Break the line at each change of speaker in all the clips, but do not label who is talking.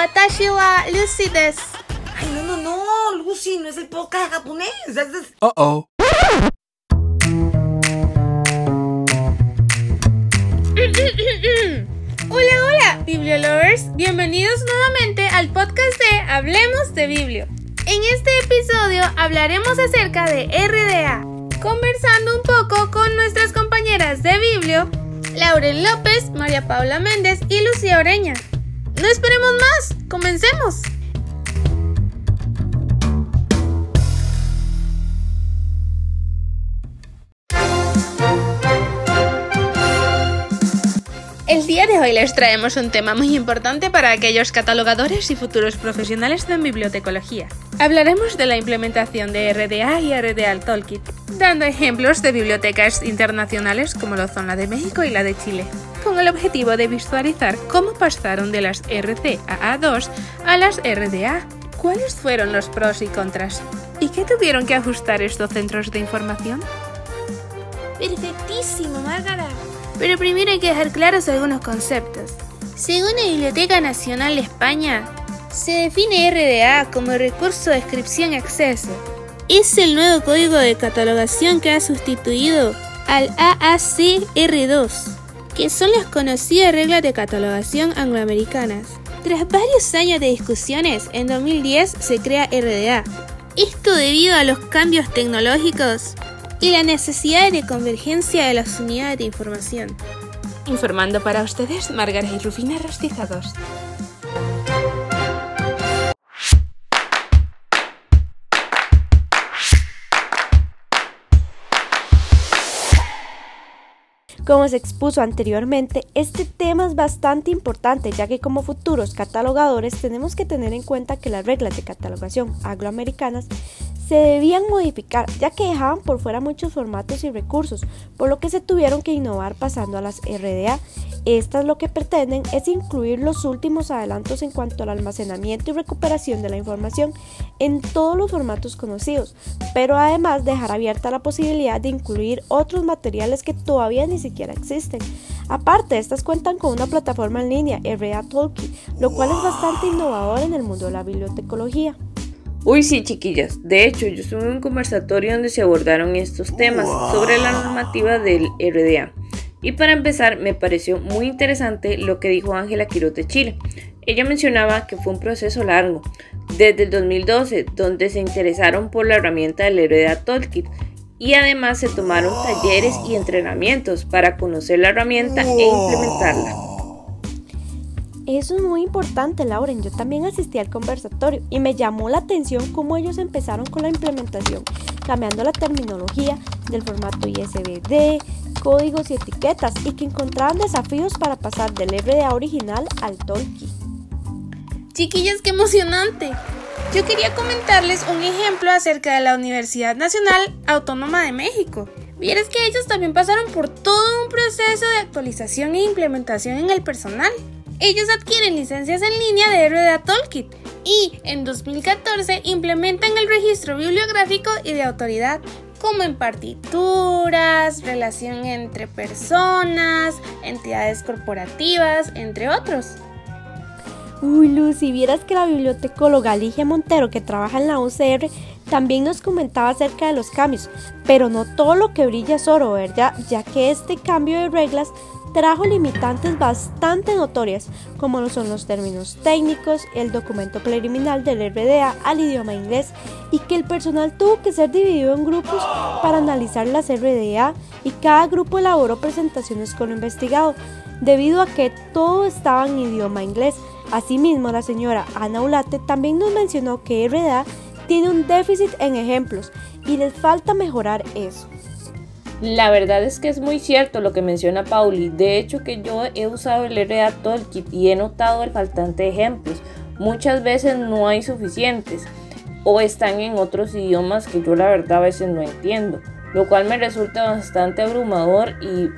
Watashi wa Lucy desu.
Ay, no, no, no, Lucy, no es el podcast japonés. Es, es-
Uh oh.
Hola, hola, Bibliolovers. Bienvenidos nuevamente al podcast de Hablemos de Biblio. En este episodio hablaremos acerca de RDA, conversando un poco con nuestras compañeras de Biblio, Lauren López, María Paula Méndez y Lucía Oreña. No esperemos más, comencemos. El día de hoy les traemos un tema muy importante para aquellos catalogadores y futuros profesionales de bibliotecología. Hablaremos de la implementación de RDA y RDA Toolkit, dando ejemplos de bibliotecas internacionales como lo son la de México y la de Chile, con el objetivo de visualizar cómo pasaron de las RCAA2 a las RDA. ¿Cuáles fueron los pros y contras? ¿Y qué tuvieron que ajustar estos centros de información? Perfectísimo, Márgara. Pero primero hay que dejar claros algunos conceptos. Según la Biblioteca Nacional de España, se define RDA como recurso de descripción y acceso. Es el nuevo código de catalogación que ha sustituido al AACR2, que son las conocidas reglas de catalogación angloamericanas. Tras varios años de discusiones, en 2010 se crea RDA. Esto debido a los cambios tecnológicos y la necesidad de convergencia de las unidades de información. Informando para ustedes, Margaret y Rufina Rostizados.
Como se expuso anteriormente, este tema es bastante importante ya que como futuros catalogadores tenemos que tener en cuenta que las reglas de catalogación angloamericanas se debían modificar ya que dejaban por fuera muchos formatos y recursos, por lo que se tuvieron que innovar pasando a las RDA. Estas lo que pretenden es incluir los últimos adelantos en cuanto al almacenamiento y recuperación de la información en todos los formatos conocidos, pero además dejar abierta la posibilidad de incluir otros materiales que todavía ni siquiera existen. Aparte, estas cuentan con una plataforma en línea, RDA Tolkien, lo cual es bastante innovador en el mundo de la bibliotecología.
Uy, sí, chiquillas. De hecho, yo estuve en un conversatorio donde se abordaron estos temas sobre la normativa del RDA. Y para empezar, me pareció muy interesante lo que dijo Ángela Quiroz de Chile. Ella mencionaba que fue un proceso largo, desde el 2012, donde se interesaron por la herramienta del RDA Toolkit y además se tomaron talleres y entrenamientos para conocer la herramienta e implementarla.
Eso es muy importante, Lauren. Yo también asistí al conversatorio y me llamó la atención cómo ellos empezaron con la implementación, cambiando la terminología del formato ISBD, códigos y etiquetas y que encontraban desafíos para pasar del RDA original al Tolkien.
Chiquillas, qué emocionante. Yo quería comentarles un ejemplo acerca de la Universidad Nacional Autónoma de México. Vieres que ellos también pasaron por todo un proceso de actualización e implementación en el personal. Ellos adquieren licencias en línea de RDA Toolkit y en 2014 implementan el registro bibliográfico y de autoridad, como en partituras, relación entre personas, entidades corporativas, entre otros.
Uy, Lucy, vieras que la bibliotecóloga Ligia Montero, que trabaja en la UCR, también nos comentaba acerca de los cambios, pero no todo lo que brilla es oro, ¿verdad? Ya que este cambio de reglas trajo limitantes bastante notorias, como lo son los términos técnicos, el documento preliminar del RDA al idioma inglés y que el personal tuvo que ser dividido en grupos para analizar las RDA y cada grupo elaboró presentaciones con lo investigado, debido a que todo estaba en idioma inglés. Asimismo, la señora Ana Ulate también nos mencionó que RDA tiene un déficit en ejemplos y les falta mejorar eso.
La verdad es que es muy cierto lo que menciona Pauli. De hecho que yo he usado el RDA Toolkit y he notado el faltante de ejemplos. Muchas veces no hay suficientes o están en otros idiomas que yo la verdad a veces no entiendo, lo cual me resulta bastante abrumador y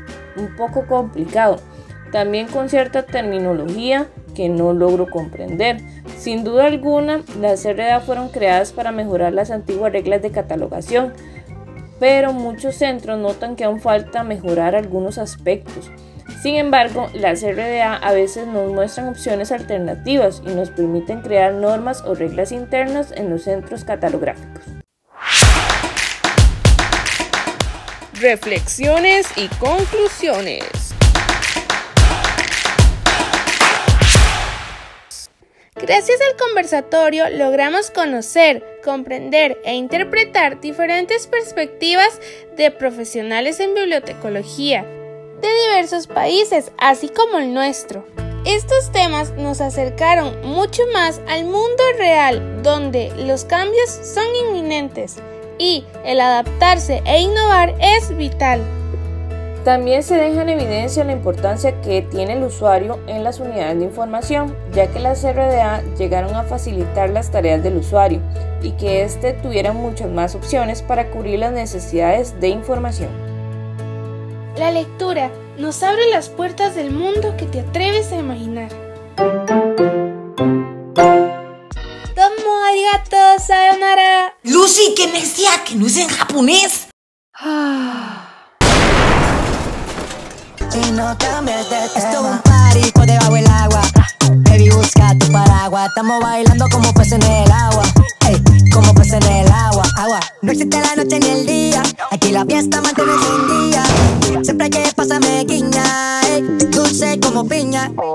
un poco complicado. También con cierta terminología que no logro comprender. Sin duda alguna, las RDA fueron creadas para mejorar las antiguas reglas de catalogación, pero muchos centros notan que aún falta mejorar algunos aspectos. Sin embargo, las RDA a veces nos muestran opciones alternativas y nos permiten crear normas o reglas internas en los centros catalográficos.
Reflexiones y conclusiones. Gracias al conversatorio logramos conocer, comprender e interpretar diferentes perspectivas de profesionales en bibliotecología de diversos países, así como el nuestro. Estos temas nos acercaron mucho más al mundo real, donde los cambios son inminentes y el adaptarse e innovar es vital.
También se deja en evidencia la importancia que tiene el usuario en las unidades de información, ya que las RDA llegaron a facilitar las tareas del usuario y que éste tuviera muchas más opciones para cubrir las necesidades de información.
La lectura nos abre las puertas del mundo que te atreves a imaginar. Tomo arigato sayonara.
Lucy, qué necia, que no es en japonés.
Y no cambies un party por debajo del agua. Baby, busca tu paraguas. Estamos bailando como peces en el agua. Ey, como peces en el agua. Agua. No existe la noche ni el día. Aquí la fiesta mantiene sin día. Siempre hay que pasarme guiña. Ey, dulce como piña.